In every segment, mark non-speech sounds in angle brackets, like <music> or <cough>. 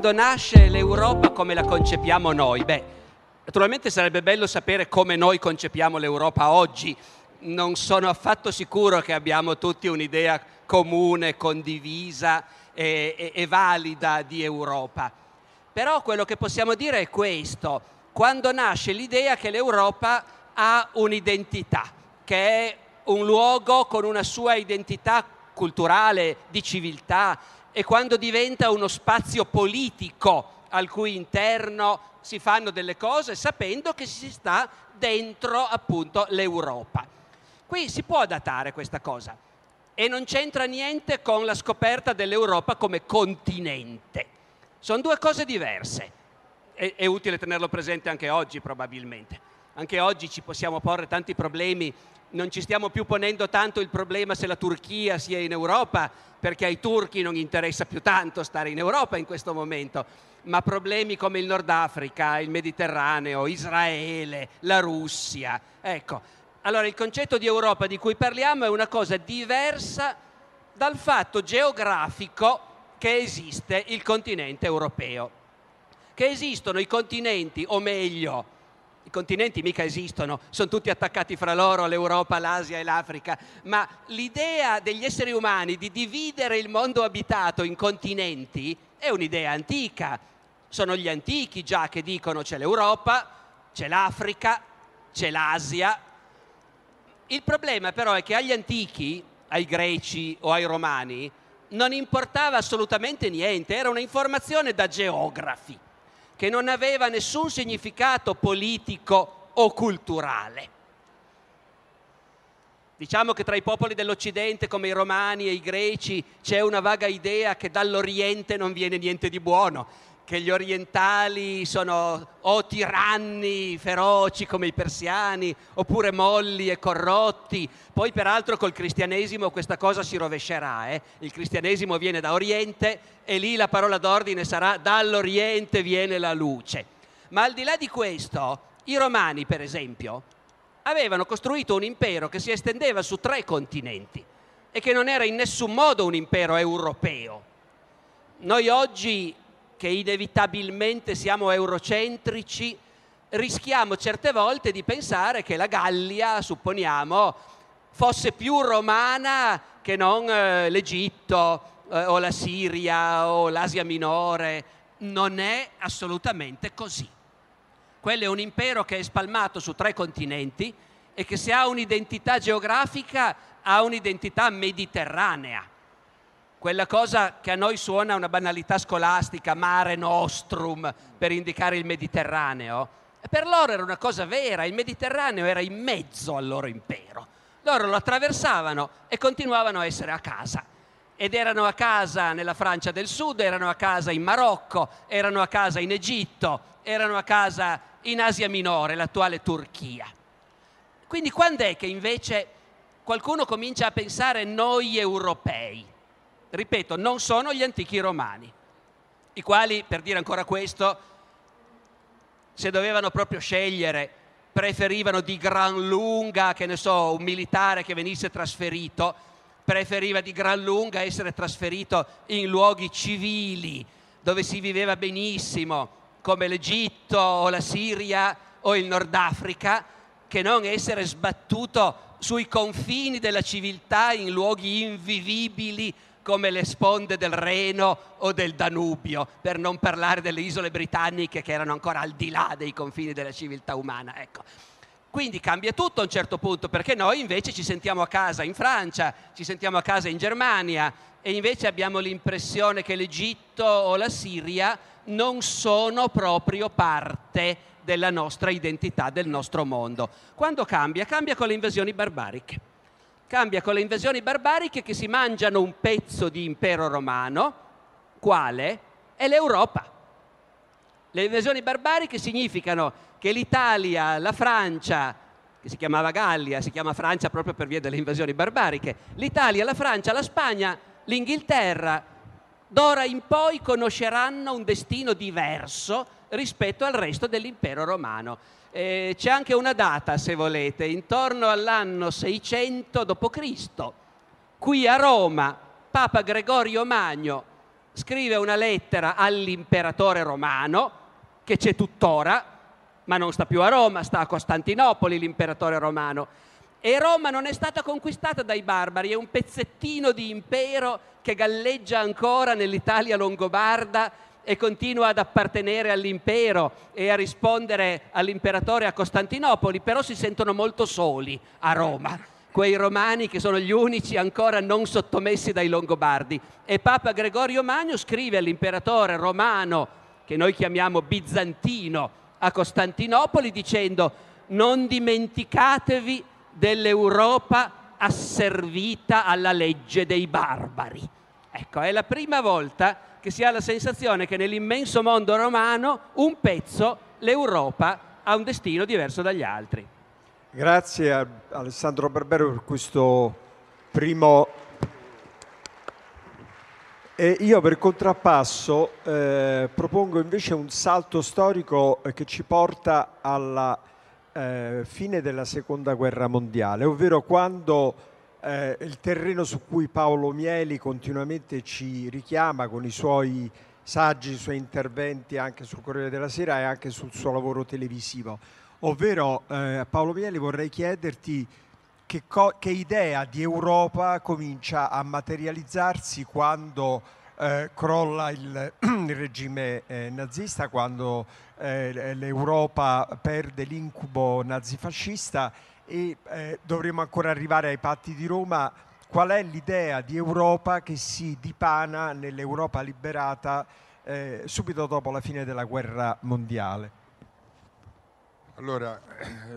Quando nasce l'Europa come la concepiamo noi? Beh, naturalmente sarebbe bello sapere come noi concepiamo l'Europa oggi. Non sono affatto sicuro che abbiamo tutti un'idea comune, condivisa e, e- e valida di Europa. Però quello che possiamo dire è questo. Quando nasce l'idea che l'Europa ha un'identità, che è un luogo con una sua identità culturale, di civiltà, e quando diventa uno spazio politico al cui interno si fanno delle cose sapendo che si sta dentro appunto l'Europa. Qui si può datare questa cosa e non c'entra niente con la scoperta dell'Europa come continente. Sono due cose diverse. È, è utile tenerlo presente anche oggi probabilmente. Anche oggi ci possiamo porre tanti problemi, non ci stiamo più ponendo tanto il problema se la Turchia sia in Europa, perché ai turchi non interessa più tanto stare in Europa in questo momento, ma problemi come il Nord Africa, il Mediterraneo, Israele, la Russia. Ecco, allora il concetto di Europa di cui parliamo è una cosa diversa dal fatto geografico che esiste il continente europeo. Che esistono i continenti, o meglio, i continenti mica esistono, sono tutti attaccati fra loro, l'Europa, l'Asia e l'Africa, ma l'idea degli esseri umani di dividere il mondo abitato in continenti è un'idea antica. Sono gli antichi già che dicono c'è l'Europa, c'è l'Africa, c'è l'Asia. Il problema però è che agli antichi, ai greci o ai romani, non importava assolutamente niente, era una informazione da geografi che non aveva nessun significato politico o culturale. Diciamo che tra i popoli dell'Occidente, come i romani e i greci, c'è una vaga idea che dall'Oriente non viene niente di buono, che gli orientali sono o tiranni feroci come i persiani, oppure molli e corrotti. Poi peraltro col cristianesimo questa cosa si rovescerà. eh. Il cristianesimo viene da Oriente e lì la parola d'ordine sarà dall'Oriente viene la luce. Ma al di là di questo, i romani, per esempio, avevano costruito un impero che si estendeva su tre continenti e che non era in nessun modo un impero europeo. Noi oggi, che inevitabilmente siamo eurocentrici, rischiamo certe volte di pensare che la Gallia, supponiamo, fosse più romana che non eh, l'Egitto eh, o la Siria o l'Asia minore. Non è assolutamente così. Quello è un impero che è spalmato su tre continenti e che se ha un'identità geografica ha un'identità mediterranea. Quella cosa che a noi suona una banalità scolastica, mare nostrum, per indicare il Mediterraneo, per loro era una cosa vera, il Mediterraneo era in mezzo al loro impero. Loro lo attraversavano e continuavano a essere a casa. Ed erano a casa nella Francia del Sud, erano a casa in Marocco, erano a casa in Egitto, erano a casa in Asia Minore, l'attuale Turchia. Quindi quando è che invece qualcuno comincia a pensare noi europei? Ripeto, non sono gli antichi romani, i quali, per dire ancora questo, se dovevano proprio scegliere, preferivano di gran lunga, che ne so, un militare che venisse trasferito, preferiva di gran lunga essere trasferito in luoghi civili, dove si viveva benissimo, come l'Egitto o la Siria o il Nord Africa, che non essere sbattuto sui confini della civiltà in luoghi invivibili come le sponde del Reno o del Danubio, per non parlare delle isole britanniche che erano ancora al di là dei confini della civiltà umana. Ecco. Quindi cambia tutto a un certo punto, perché noi invece ci sentiamo a casa in Francia, ci sentiamo a casa in Germania e invece abbiamo l'impressione che l'Egitto o la Siria non sono proprio parte della nostra identità, del nostro mondo. Quando cambia? Cambia con le invasioni barbariche. Cambia con le invasioni barbariche che si mangiano un pezzo di impero romano, quale? È l'Europa. Le invasioni barbariche significano che l'Italia, la Francia, che si chiamava Gallia, si chiama Francia proprio per via delle invasioni barbariche, l'Italia, la Francia, la Spagna, l'Inghilterra, d'ora in poi conosceranno un destino diverso rispetto al resto dell'impero romano. Eh, c'è anche una data, se volete, intorno all'anno 600 d.C. Qui a Roma, Papa Gregorio Magno scrive una lettera all'imperatore romano, che c'è tuttora, ma non sta più a Roma, sta a Costantinopoli l'imperatore romano. E Roma non è stata conquistata dai barbari, è un pezzettino di impero che galleggia ancora nell'Italia longobarda e continua ad appartenere all'impero e a rispondere all'imperatore a Costantinopoli, però si sentono molto soli a Roma, quei romani che sono gli unici ancora non sottomessi dai Longobardi. E Papa Gregorio Magno scrive all'imperatore romano, che noi chiamiamo bizantino, a Costantinopoli dicendo non dimenticatevi dell'Europa asservita alla legge dei barbari. Ecco, è la prima volta che si ha la sensazione che nell'immenso mondo romano un pezzo, l'Europa, ha un destino diverso dagli altri. Grazie a Alessandro Barbero per questo primo... E io per contrappasso eh, propongo invece un salto storico che ci porta alla eh, fine della seconda guerra mondiale, ovvero quando eh, il terreno su cui Paolo Mieli continuamente ci richiama con i suoi saggi, i suoi interventi anche sul Corriere della Sera e anche sul suo lavoro televisivo. Ovvero, eh, Paolo Mieli, vorrei chiederti che, co- che, idea di Europa comincia a materializzarsi quando eh, crolla il, <clears throat> il regime eh, nazista, quando eh, l'Europa perde l'incubo nazifascista e eh, dovremo ancora arrivare ai patti di Roma. Qual è l'idea di Europa che si dipana nell'Europa liberata eh, subito dopo la fine della guerra mondiale? Allora,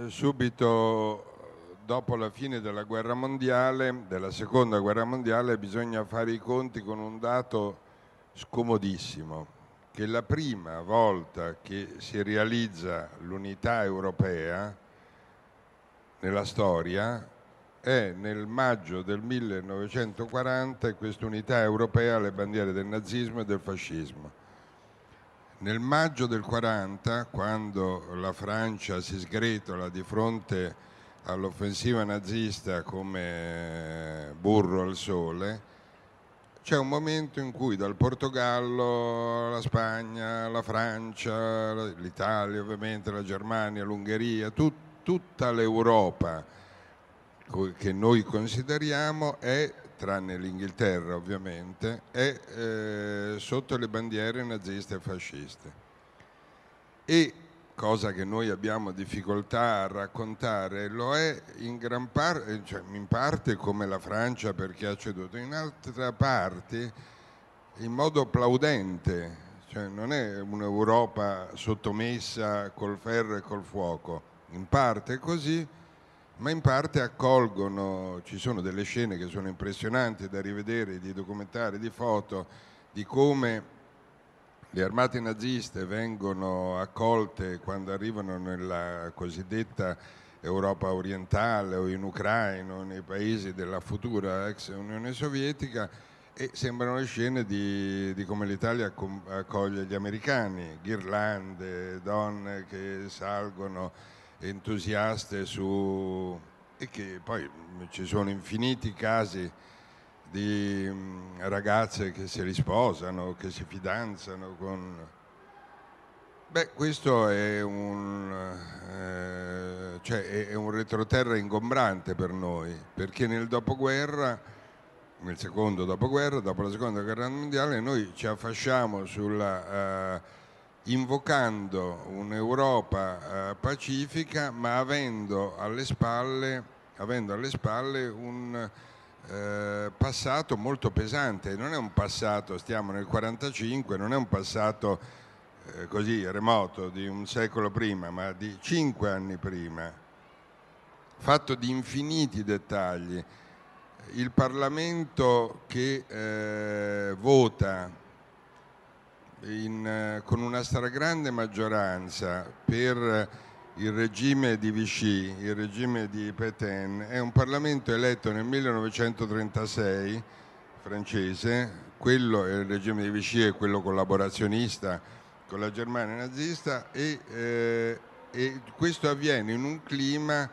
subito dopo la fine della guerra mondiale, della seconda guerra mondiale, bisogna fare i conti con un dato scomodissimo, che la prima volta che si realizza l'unità europea nella storia è nel maggio del 1940 e questa unità europea le bandiere del nazismo e del fascismo. Nel maggio del 40, quando la Francia si sgretola di fronte all'offensiva nazista come burro al sole, c'è un momento in cui dal Portogallo alla Spagna, alla Francia, l'Italia ovviamente, la Germania, l'Ungheria, tutti tutta l'Europa che noi consideriamo è, tranne l'Inghilterra ovviamente, è eh, sotto le bandiere naziste e fasciste. E cosa che noi abbiamo difficoltà a raccontare, lo è in gran parte, cioè in parte come la Francia perché ha ceduto, in altre parti in modo plaudente, cioè non è un'Europa sottomessa col ferro e col fuoco, in parte così, ma in parte accolgono, ci sono delle scene che sono impressionanti da rivedere, di documentari, di foto, di come le armate naziste vengono accolte quando arrivano nella cosiddetta Europa orientale o in Ucraina o nei paesi della futura ex Unione Sovietica e sembrano le scene di, di come l'Italia accoglie gli americani, ghirlande, donne che salgono entusiaste su e che poi ci sono infiniti casi di mm, ragazze che si risposano, che si fidanzano con... Beh, questo è un, eh, cioè è un retroterra ingombrante per noi, perché nel dopoguerra, nel secondo dopoguerra, dopo la seconda guerra mondiale, noi ci affasciamo sulla... Eh, invocando un'Europa eh, pacifica ma avendo alle spalle, avendo alle spalle un eh, passato molto pesante, non è un passato, stiamo nel 1945, non è un passato eh, così remoto di un secolo prima, ma di cinque anni prima, fatto di infiniti dettagli. Il Parlamento che eh, vota in, eh, con una stragrande maggioranza per il regime di Vichy, il regime di Pétain, è un Parlamento eletto nel 1936 francese, quello è il regime di Vichy, è quello collaborazionista con la Germania nazista e, eh, e questo avviene in un clima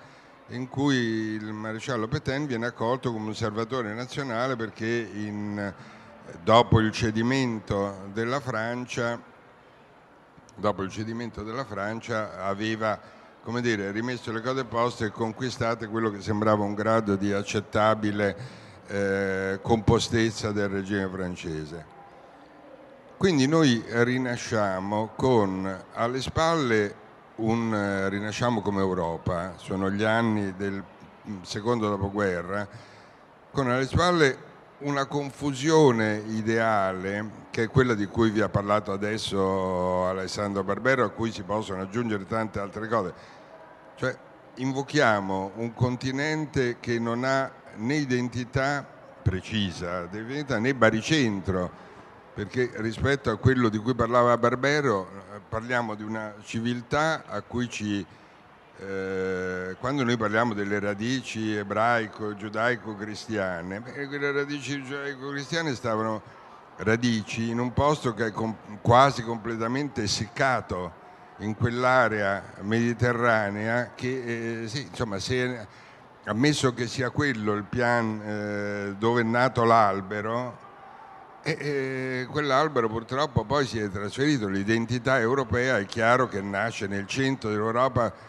in cui il maresciallo Pétain viene accolto come osservatore nazionale perché in, dopo il cedimento della Francia cedimento della Francia aveva dire, rimesso le cose a posto e conquistate quello che sembrava un grado di accettabile eh, compostezza del regime francese. Quindi noi rinasciamo con alle spalle un rinasciamo come Europa, sono gli anni del mm, secondo dopoguerra, con alle spalle una confusione ideale che è quella di cui vi ha parlato adesso Alessandro Barbero, a cui si possono aggiungere tante altre cose. Cioè, invochiamo un continente che non ha né identità precisa né baricentro, perché rispetto a quello di cui parlava Barbero eh, parliamo di una civiltà a cui ci eh, quando noi parliamo delle radici ebraico, giudaico-cristiane, quelle radici giudaico-cristiane stavano radici in un posto che è com- quasi completamente essiccato in quell'area mediterranea che, eh, sì, insomma, se, ammesso che sia quello il pian eh, dove è nato l'albero, e, e, quell'albero purtroppo poi si è trasferito, l'identità europea è chiaro che nasce nel centro dell'Europa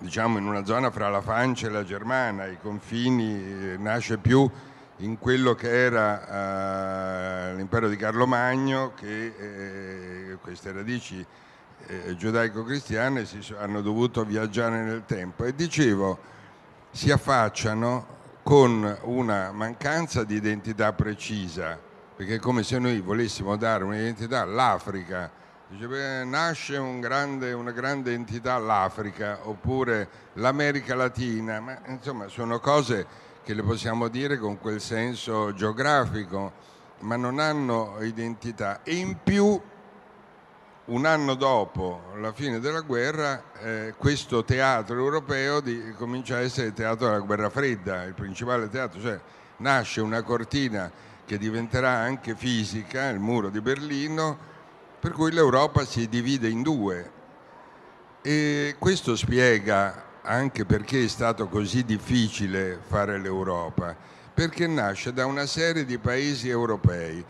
diciamo in una zona fra la Francia e la Germania, i confini eh, nasce più in quello che era uh, l'impero di Carlo Magno che eh, queste radici eh, giudaico-cristiane si hanno dovuto viaggiare nel tempo. E dicevo si affacciano con una mancanza di identità precisa perché è come se noi volessimo dare un'identità all'Africa Dice, beh, nasce un grande, una grande entità l'Africa oppure l'America Latina, ma insomma sono cose che le possiamo dire con quel senso geografico, ma non hanno identità. E in più, un anno dopo la fine della guerra, eh, questo teatro europeo di, comincia a essere il teatro della guerra fredda, il principale teatro, cioè nasce una cortina che diventerà anche fisica, il muro di Berlino, per cui l'Europa si divide in due. E questo spiega anche perché è stato così difficile fare l'Europa, perché nasce da una serie di paesi europei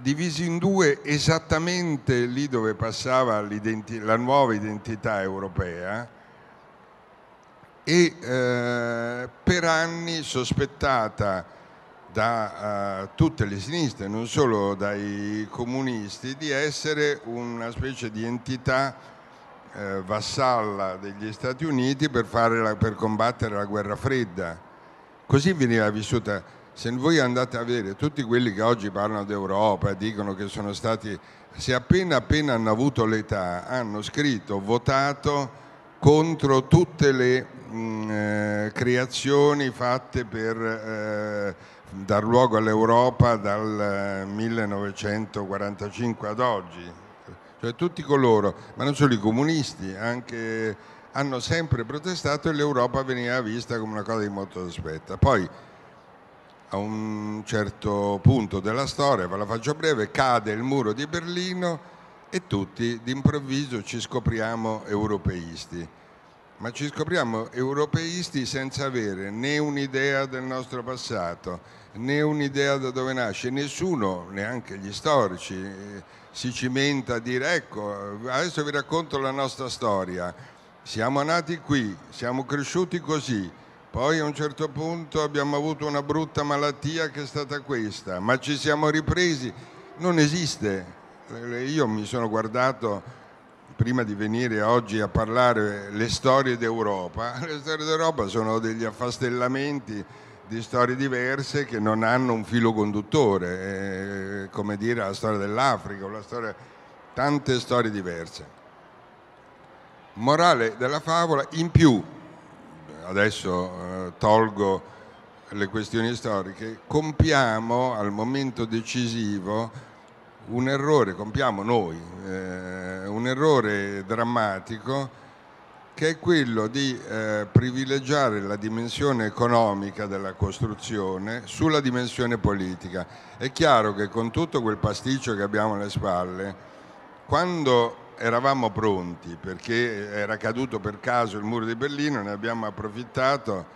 divisi in due esattamente lì dove passava la nuova identità europea e eh, per anni sospettata da uh, tutte le sinistre, non solo dai comunisti, di essere una specie di entità uh, vassalla degli Stati Uniti per, la, per, combattere la guerra fredda. Così veniva vissuta. Se voi andate a vedere tutti quelli che oggi parlano d'Europa dicono che sono stati, se appena appena hanno avuto l'età, hanno scritto, votato contro tutte le mh, mm, eh, creazioni fatte per eh, dar luogo all'Europa dal 1945 eh, ad oggi. Cioè tutti coloro, ma non solo i comunisti, anche, hanno sempre protestato e l'Europa veniva vista come una cosa di molto sospetta. Poi a un certo punto della storia, ve la faccio breve, cade il muro di Berlino e tutti d'improvviso ci scopriamo europeisti ma ci scopriamo europeisti senza avere né un'idea del nostro passato, né un'idea da dove nasce. Nessuno, neanche gli storici, si cimenta a dire ecco, adesso vi racconto la nostra storia. Siamo nati qui, siamo cresciuti così, poi a un certo punto abbiamo avuto una brutta malattia che è stata questa, ma ci siamo ripresi. Non esiste. Io mi sono guardato prima di venire oggi a parlare le storie d'Europa, <laughs> le storie d'Europa sono degli affastellamenti di storie diverse che non hanno un filo conduttore, eh, come dire la storia dell'Africa la storia tante storie diverse. Morale della favola, in più, adesso eh, tolgo le questioni storiche, compiamo al momento decisivo un errore, compiamo noi, eh, un errore drammatico che è quello di eh, privilegiare la dimensione economica della costruzione sulla dimensione politica. È chiaro che con tutto quel pasticcio che abbiamo alle spalle, quando eravamo pronti, perché era caduto per caso il muro di Berlino, ne abbiamo approfittato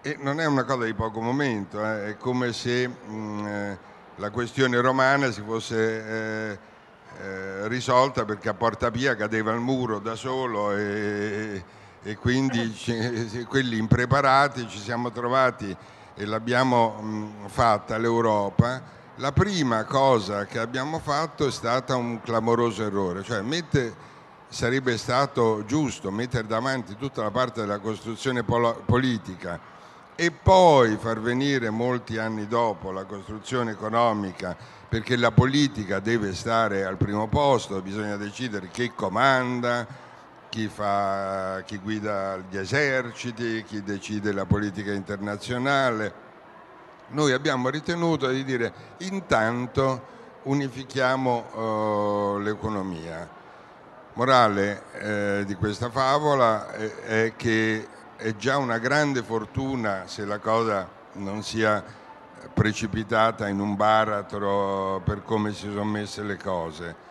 e non è una cosa di poco momento, eh, è come se mh, eh, la questione romana si fosse eh, eh, risolta perché a Porta Pia cadeva il muro da solo e, e quindi ci, quelli impreparati ci siamo trovati e l'abbiamo fatta l'Europa. La prima cosa che abbiamo fatto è stata un clamoroso errore, cioè mette, sarebbe stato giusto mettere davanti tutta la parte della costruzione politica e poi far venire molti anni dopo la costruzione economica perché la politica deve stare al primo posto, bisogna decidere chi comanda, chi, fa, chi guida gli eserciti, chi decide la politica internazionale. Noi abbiamo ritenuto di dire intanto unifichiamo uh, l'economia. Morale eh, di questa favola è, è che è già una grande fortuna se la cosa non sia precipitata in un baratro per come si sono messe le cose.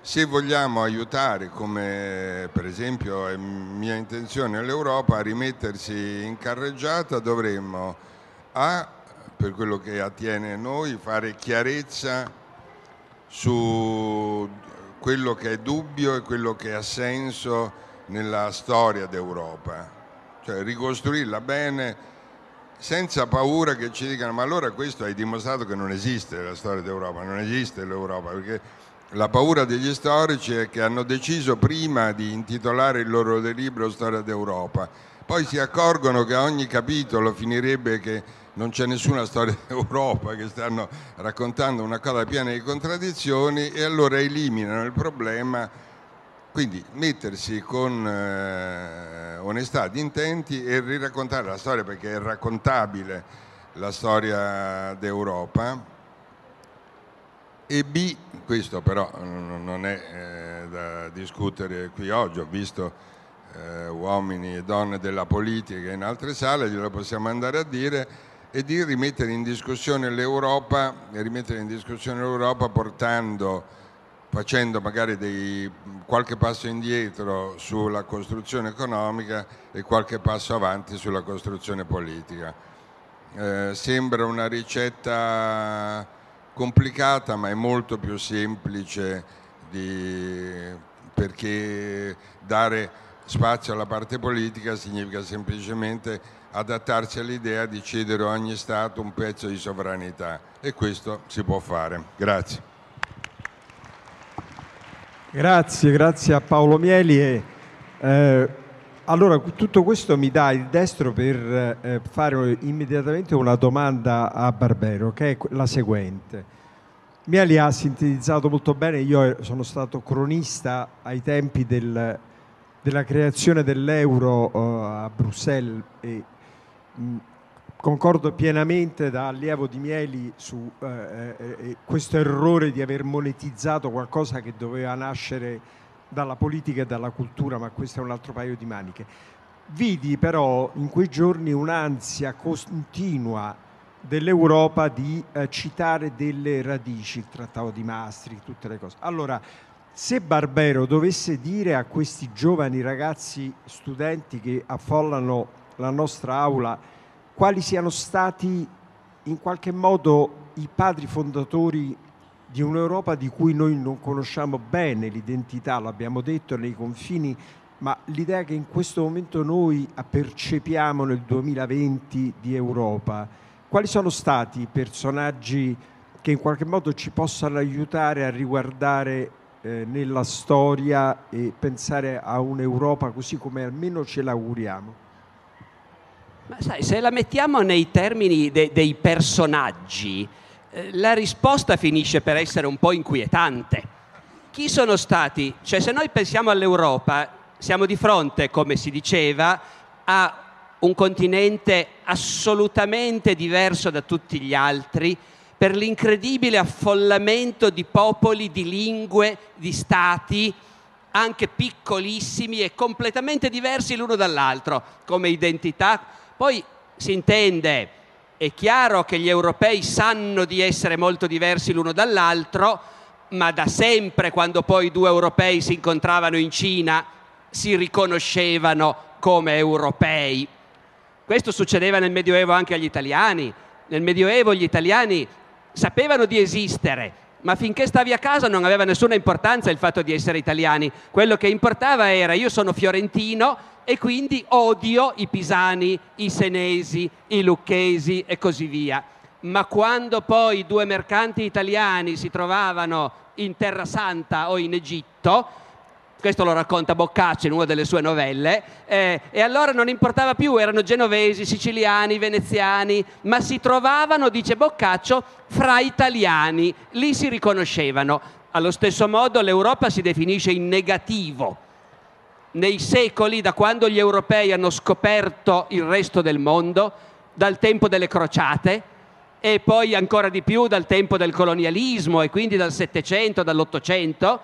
Se vogliamo aiutare, come per esempio è mia intenzione l'Europa, a rimettersi in carreggiata, dovremmo, a, per quello che attiene a noi, fare chiarezza su quello che è dubbio e quello che ha senso nella storia d'Europa cioè ricostruirla bene senza paura che ci dicano ma allora questo hai dimostrato che non esiste la storia d'Europa, non esiste l'Europa, perché la paura degli storici è che hanno deciso prima di intitolare il loro libro Storia d'Europa, poi si accorgono che a ogni capitolo finirebbe che non c'è nessuna storia <laughs> d'Europa, che stanno raccontando una cosa piena di contraddizioni e allora eliminano il problema quindi mettersi con eh, onestà di intenti e riraccontare la storia perché è raccontabile la storia d'Europa. E B, questo però non è eh, da discutere qui oggi, ho visto eh, uomini e donne della politica in altre sale, glielo possiamo andare a dire, e di rimettere in discussione l'Europa, rimettere in discussione l'Europa portando facendo magari dei, qualche passo indietro sulla costruzione economica e qualche passo avanti sulla costruzione politica. Eh, sembra una ricetta complicata ma è molto più semplice di, perché dare spazio alla parte politica significa semplicemente adattarsi all'idea di cedere a ogni Stato un pezzo di sovranità e questo si può fare. Grazie. Grazie, grazie a Paolo Mieli. E, eh, allora, tutto questo mi dà il destro per eh, fare immediatamente una domanda a Barbero, che è la seguente. Mieli ha sintetizzato molto bene, io sono stato cronista ai tempi del, della creazione dell'euro uh, a Bruxelles e mh, Concordo pienamente da allievo di Mieli su eh, eh, eh, questo errore di aver monetizzato qualcosa che doveva nascere dalla politica e dalla cultura, ma questo è un altro paio di maniche. Vidi però in quei giorni un'ansia continua dell'Europa di eh, citare delle radici, il trattato di Maastricht, tutte le cose. Allora, se Barbero dovesse dire a questi giovani ragazzi studenti che affollano la nostra aula quali siano stati in qualche modo i padri fondatori di un'Europa di cui noi non conosciamo bene l'identità, l'abbiamo detto nei confini, ma l'idea che in questo momento noi percepiamo nel 2020 di Europa, quali sono stati i personaggi che in qualche modo ci possano aiutare a riguardare eh, nella storia e pensare a un'Europa così come almeno ce l'auguriamo? Ma sai, se la mettiamo nei termini de- dei personaggi, eh, la risposta finisce per essere un po' inquietante. chi sono stati? Cioè se noi pensiamo all'Europa, siamo di fronte, come si diceva, a un continente assolutamente diverso da tutti gli altri per l'incredibile affollamento di popoli, di lingue, di stati, anche piccolissimi e completamente diversi l'uno dall'altro come identità. Poi si intende, è chiaro che gli europei sanno di essere molto diversi l'uno dall'altro, ma da sempre quando poi due europei si incontravano in Cina si riconoscevano come europei. Questo succedeva nel Medioevo anche agli italiani. Nel Medioevo gli italiani sapevano di esistere, ma finché stavi a casa non aveva nessuna importanza il fatto di essere italiani. Quello che importava era io sono fiorentino e quindi odio i pisani, i senesi, i lucchesi e così via. Ma quando poi due mercanti italiani si trovavano in Terra Santa o in Egitto, questo lo racconta Boccaccio in una delle sue novelle, eh, e allora non importava più, erano genovesi, siciliani, veneziani, ma si trovavano, dice Boccaccio, fra italiani, lì si riconoscevano. Allo stesso modo l'Europa si definisce in negativo. Nei secoli, da quando gli europei hanno scoperto il resto del mondo, dal tempo delle crociate, e poi ancora di più dal tempo del colonialismo e quindi dal Settecento, dall'Ottocento,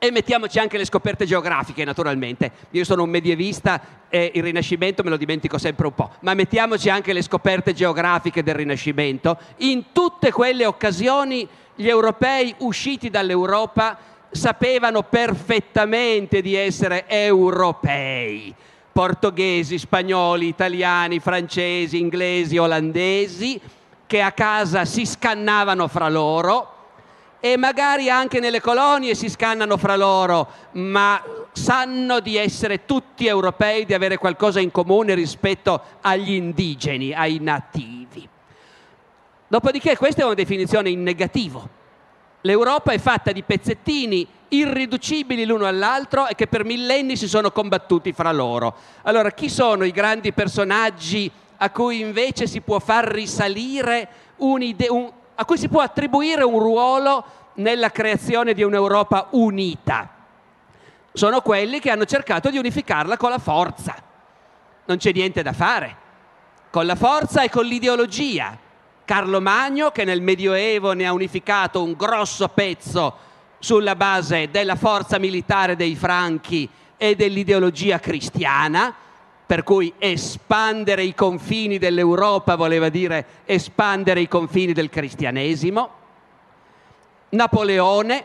e mettiamoci anche le scoperte geografiche, naturalmente. Io sono un medievista e il Rinascimento me lo dimentico sempre un po', ma mettiamoci anche le scoperte geografiche del Rinascimento. In tutte quelle occasioni gli europei usciti dall'Europa sapevano perfettamente di essere europei. Portoghesi, spagnoli, italiani, francesi, inglesi, olandesi, che a casa si scannavano fra loro e magari anche nelle colonie si scannano fra loro, ma sanno di essere tutti europei, di avere qualcosa in comune rispetto agli indigeni, ai nativi. Dopodiché questa è una definizione in negativo. L'Europa è fatta di pezzettini irriducibili l'uno all'altro e che per millenni si sono combattuti fra loro. Allora, chi sono i grandi personaggi a cui invece si può far risalire un'idea, un, a cui si può attribuire un ruolo nella creazione di un'Europa unita. Sono quelli che hanno cercato di unificarla con la forza. Non c'è niente da fare. Con la forza e con l'ideologia. Carlo Magno, che nel Medioevo ne ha unificato un grosso pezzo sulla base della forza militare dei Franchi e dell'ideologia cristiana, per cui espandere i confini dell'Europa voleva dire espandere i confini del cristianesimo. Napoleone,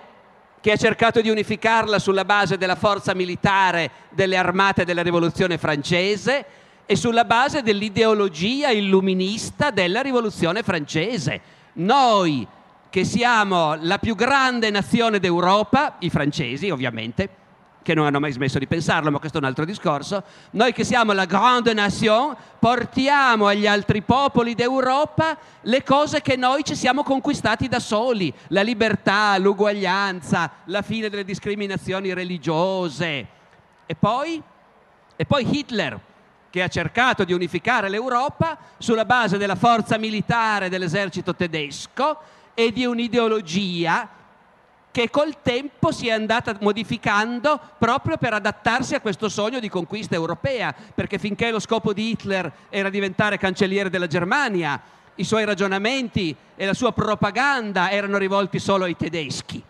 che ha cercato di unificarla sulla base della forza militare delle armate della rivoluzione francese e sulla base dell'ideologia illuminista della rivoluzione francese. Noi, che siamo la più grande nazione d'Europa, i francesi ovviamente, che non hanno mai smesso di pensarlo, ma questo è un altro discorso, noi che siamo la grande nation portiamo agli altri popoli d'Europa le cose che noi ci siamo conquistati da soli, la libertà, l'uguaglianza, la fine delle discriminazioni religiose. E poi, e poi Hitler, che ha cercato di unificare l'Europa sulla base della forza militare dell'esercito tedesco e di un'ideologia che col tempo si è andata modificando proprio per adattarsi a questo sogno di conquista europea, perché finché lo scopo di Hitler era diventare cancelliere della Germania, i suoi ragionamenti e la sua propaganda erano rivolti solo ai tedeschi.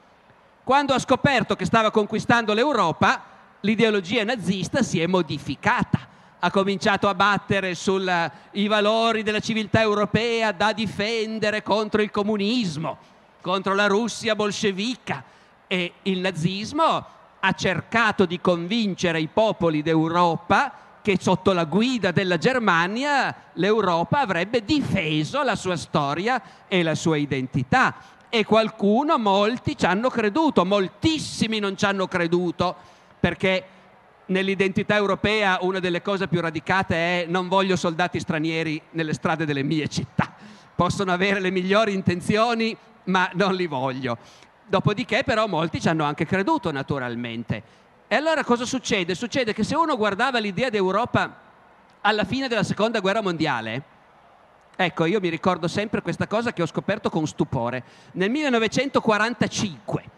Quando ha scoperto che stava conquistando l'Europa, l'ideologia nazista si è modificata ha cominciato a battere sui valori della civiltà europea da difendere contro il comunismo contro la Russia bolscevica e il nazismo ha cercato di convincere i popoli d'Europa che sotto la guida della Germania l'Europa avrebbe difeso la sua storia e la sua identità. E qualcuno, molti ci hanno creduto, moltissimi non ci hanno creduto, perché nell'identità europea una delle cose più radicate è non voglio soldati stranieri nelle strade delle mie città. Possono avere le migliori intenzioni, ma non li voglio. Dopodiché però molti ci hanno anche creduto naturalmente. E allora cosa succede? Succede che se uno guardava l'idea d'Europa alla fine della seconda guerra mondiale, ecco io mi ricordo sempre questa cosa che ho scoperto con stupore, nel 1945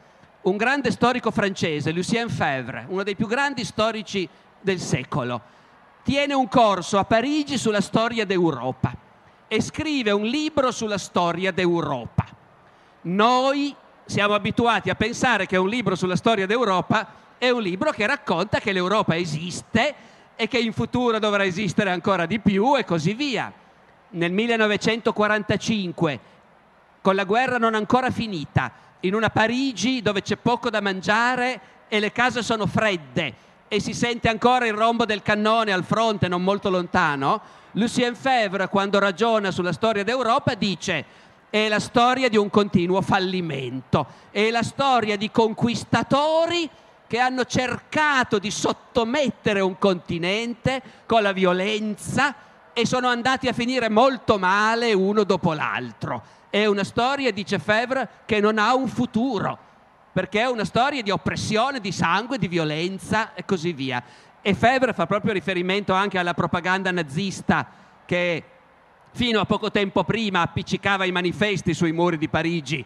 un grande storico francese, Lucien Febvre, uno dei più grandi storici del secolo, tiene un corso a Parigi sulla storia d'Europa e scrive un libro sulla storia d'Europa. Noi siamo abituati a pensare che un libro sulla storia d'Europa è un libro che racconta che l'Europa esiste e che in futuro dovrà esistere ancora di più e così via. Nel 1945, con la guerra non ancora finita, in una Parigi dove c'è poco da mangiare e le case sono fredde e si sente ancora il rombo del cannone al fronte non molto lontano, Lucien Febvre, quando ragiona sulla storia d'Europa, dice è la storia di un continuo fallimento, è la storia di conquistatori che hanno cercato di sottomettere un continente con la violenza e sono andati a finire molto male uno dopo l'altro. È una storia, dice Febvre, che non ha un futuro perché è una storia di oppressione, di sangue, di violenza e così via. E Febre fa proprio riferimento anche alla propaganda nazista che fino a poco tempo prima appiccicava i manifesti sui muri di Parigi,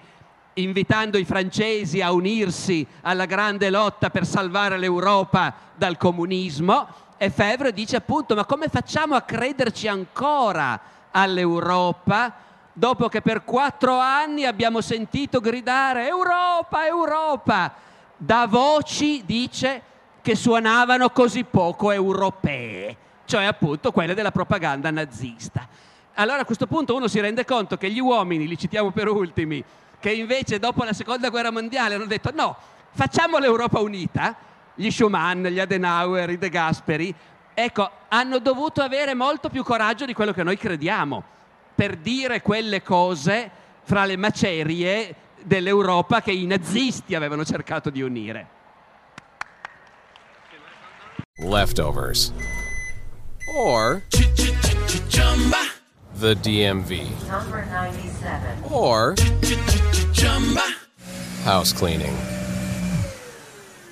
invitando i francesi a unirsi alla grande lotta per salvare l'Europa dal comunismo. E Febvre dice appunto, ma come facciamo a crederci ancora all'Europa dopo che per quattro anni abbiamo sentito gridare Europa, Europa, da voci, dice, che suonavano così poco europee, cioè appunto quelle della propaganda nazista. Allora a questo punto uno si rende conto che gli uomini, li citiamo per ultimi, che invece dopo la seconda guerra mondiale hanno detto no, facciamo l'Europa unita, gli Schumann, gli Adenauer, i De Gasperi, ecco, hanno dovuto avere molto più coraggio di quello che noi crediamo per dire quelle cose fra le macerie dell'Europa che i nazisti avevano cercato di unire. Leftovers. Or the DMV. Number 97. Or house cleaning.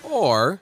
Or